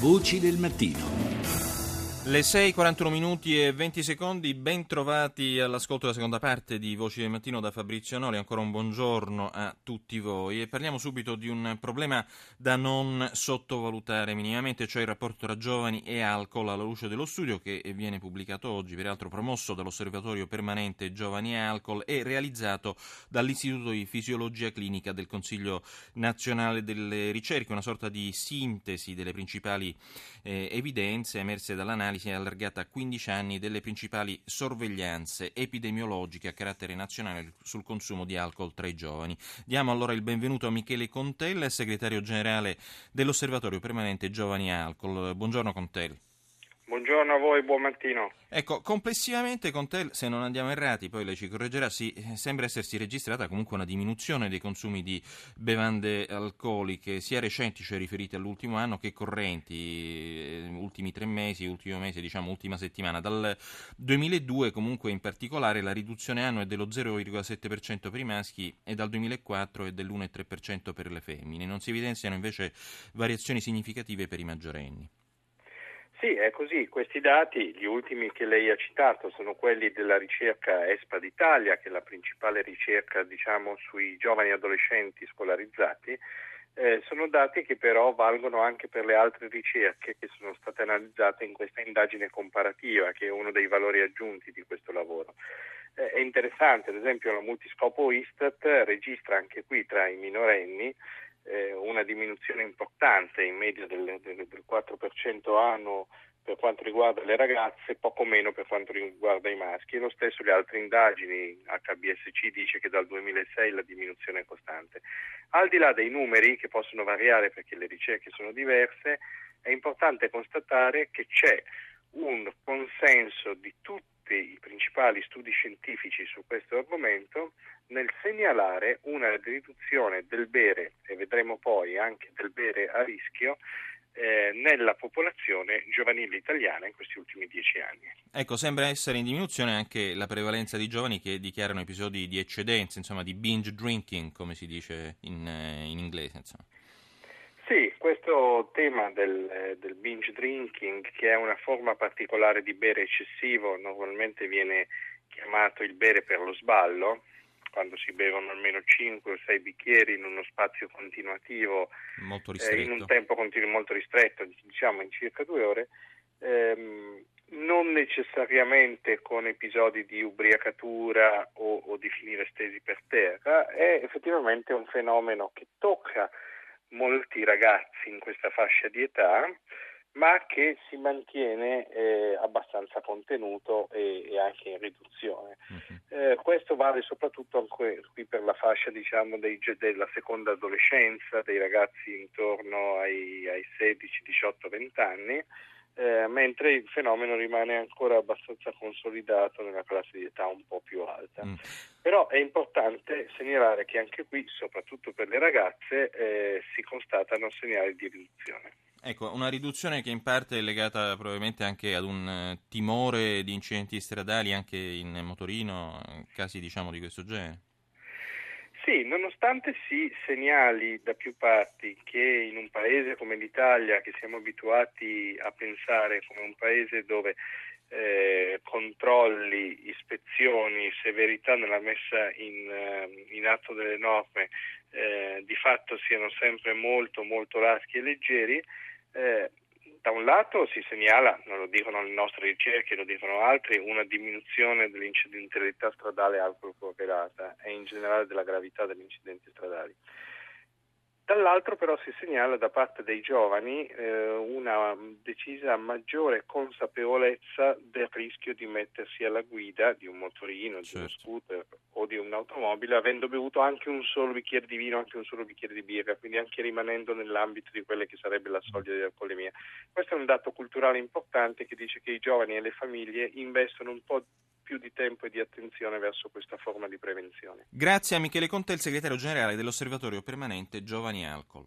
Voci del mattino. Le 6:41 minuti e 20 secondi, ben trovati all'ascolto della seconda parte di Voci del Mattino da Fabrizio Noli, ancora un buongiorno a tutti voi. E parliamo subito di un problema da non sottovalutare minimamente, cioè il rapporto tra giovani e alcol alla luce dello studio che viene pubblicato oggi, peraltro promosso dall'Osservatorio Permanente Giovani e Alcol e realizzato dall'Istituto di Fisiologia Clinica del Consiglio Nazionale delle Ricerche, una sorta di sintesi delle principali eh, evidenze emerse dall'analisi un'analisi allargata a 15 anni delle principali sorveglianze epidemiologiche a carattere nazionale sul consumo di alcol tra i giovani. Diamo allora il benvenuto a Michele Contella, segretario generale dell'Osservatorio Permanente Giovani Alcol. Buongiorno Contella. Buongiorno a voi, buon mattino. Ecco, complessivamente con te, se non andiamo errati, poi lei ci correggerà, sì, sembra essersi registrata comunque una diminuzione dei consumi di bevande alcoliche, sia recenti, cioè riferite all'ultimo anno, che correnti, eh, ultimi tre mesi, ultimo mese, diciamo ultima settimana. Dal 2002 comunque in particolare la riduzione annua è dello 0,7% per i maschi e dal 2004 è dell'1,3% per le femmine. Non si evidenziano invece variazioni significative per i maggiorenni. Sì, è così. Questi dati, gli ultimi che lei ha citato, sono quelli della ricerca ESPA d'Italia, che è la principale ricerca diciamo, sui giovani adolescenti scolarizzati. Eh, sono dati che però valgono anche per le altre ricerche che sono state analizzate in questa indagine comparativa, che è uno dei valori aggiunti di questo lavoro. Eh, è interessante, ad esempio, la multiscopo Istat registra anche qui tra i minorenni eh, una diminuzione importante in media del, del, del 4% annuo per quanto riguarda le ragazze, poco meno per quanto riguarda i maschi. Lo stesso le altre indagini, HBSC dice che dal 2006 la diminuzione è costante. Al di là dei numeri che possono variare perché le ricerche sono diverse, è importante constatare che c'è un consenso di tutti i principali studi scientifici su questo argomento nel segnalare una riduzione del bere, e vedremo poi anche del bere a rischio, eh, nella popolazione giovanile italiana in questi ultimi dieci anni. Ecco, sembra essere in diminuzione anche la prevalenza di giovani che dichiarano episodi di eccedenza, insomma di binge drinking, come si dice in, eh, in inglese. Insomma. Questo tema del, del, binge drinking, che è una forma particolare di bere eccessivo, normalmente viene chiamato il bere per lo sballo, quando si bevono almeno 5 o 6 bicchieri in uno spazio continuativo, eh, in un tempo continuo molto ristretto, diciamo in circa due ore, ehm, non necessariamente con episodi di ubriacatura o, o di finire stesi per terra, è effettivamente un fenomeno che tocca molti ragazzi in questa fascia di età, ma che si mantiene eh, abbastanza contenuto e, e, anche in riduzione. Uh-huh. Eh, questo vale soprattutto qui per la fascia diciamo, dei, della seconda adolescenza, dei ragazzi intorno ai, ai 16, 18, 20 anni, eh, mentre il fenomeno rimane ancora abbastanza consolidato nella classe di età un po' più alta. Mm. Però è importante segnalare che anche qui, soprattutto per le ragazze, eh, si constatano segnali di riduzione. Ecco, una riduzione che in parte è legata probabilmente anche ad un eh, timore di incidenti stradali anche in motorino, casi diciamo di questo genere. Sì, nonostante si segnali da più parti che in un paese come l'Italia, che siamo abituati a pensare come un paese dove eh, controlli, ispezioni, severità nella messa in, eh, in atto delle norme eh, di fatto siano sempre molto molto laschi e leggeri, eh, da un lato si segnala, non lo dicono le nostre ricerche, lo dicono altri, una diminuzione dell'incidentalità stradale alcol correlata e in generale della gravità degli incidenti stradali. Dall'altro però si segnala da parte dei giovani eh, una decisa maggiore consapevolezza del rischio di mettersi alla guida di un motorino, certo. di uno certo. scooter o di un'automobile avendo bevuto anche un solo bicchiere di vino, anche un solo bicchiere di birra, quindi anche rimanendo nell'ambito di quella che sarebbe la soglia di alcolemia. Questo è un dato culturale importante che dice che i giovani e le famiglie investono un po' più di tempo e di attenzione verso questa forma di prevenzione. Grazie a Michele Conte, il segretario generale dell'Osservatorio Permanente Giovani Alcol.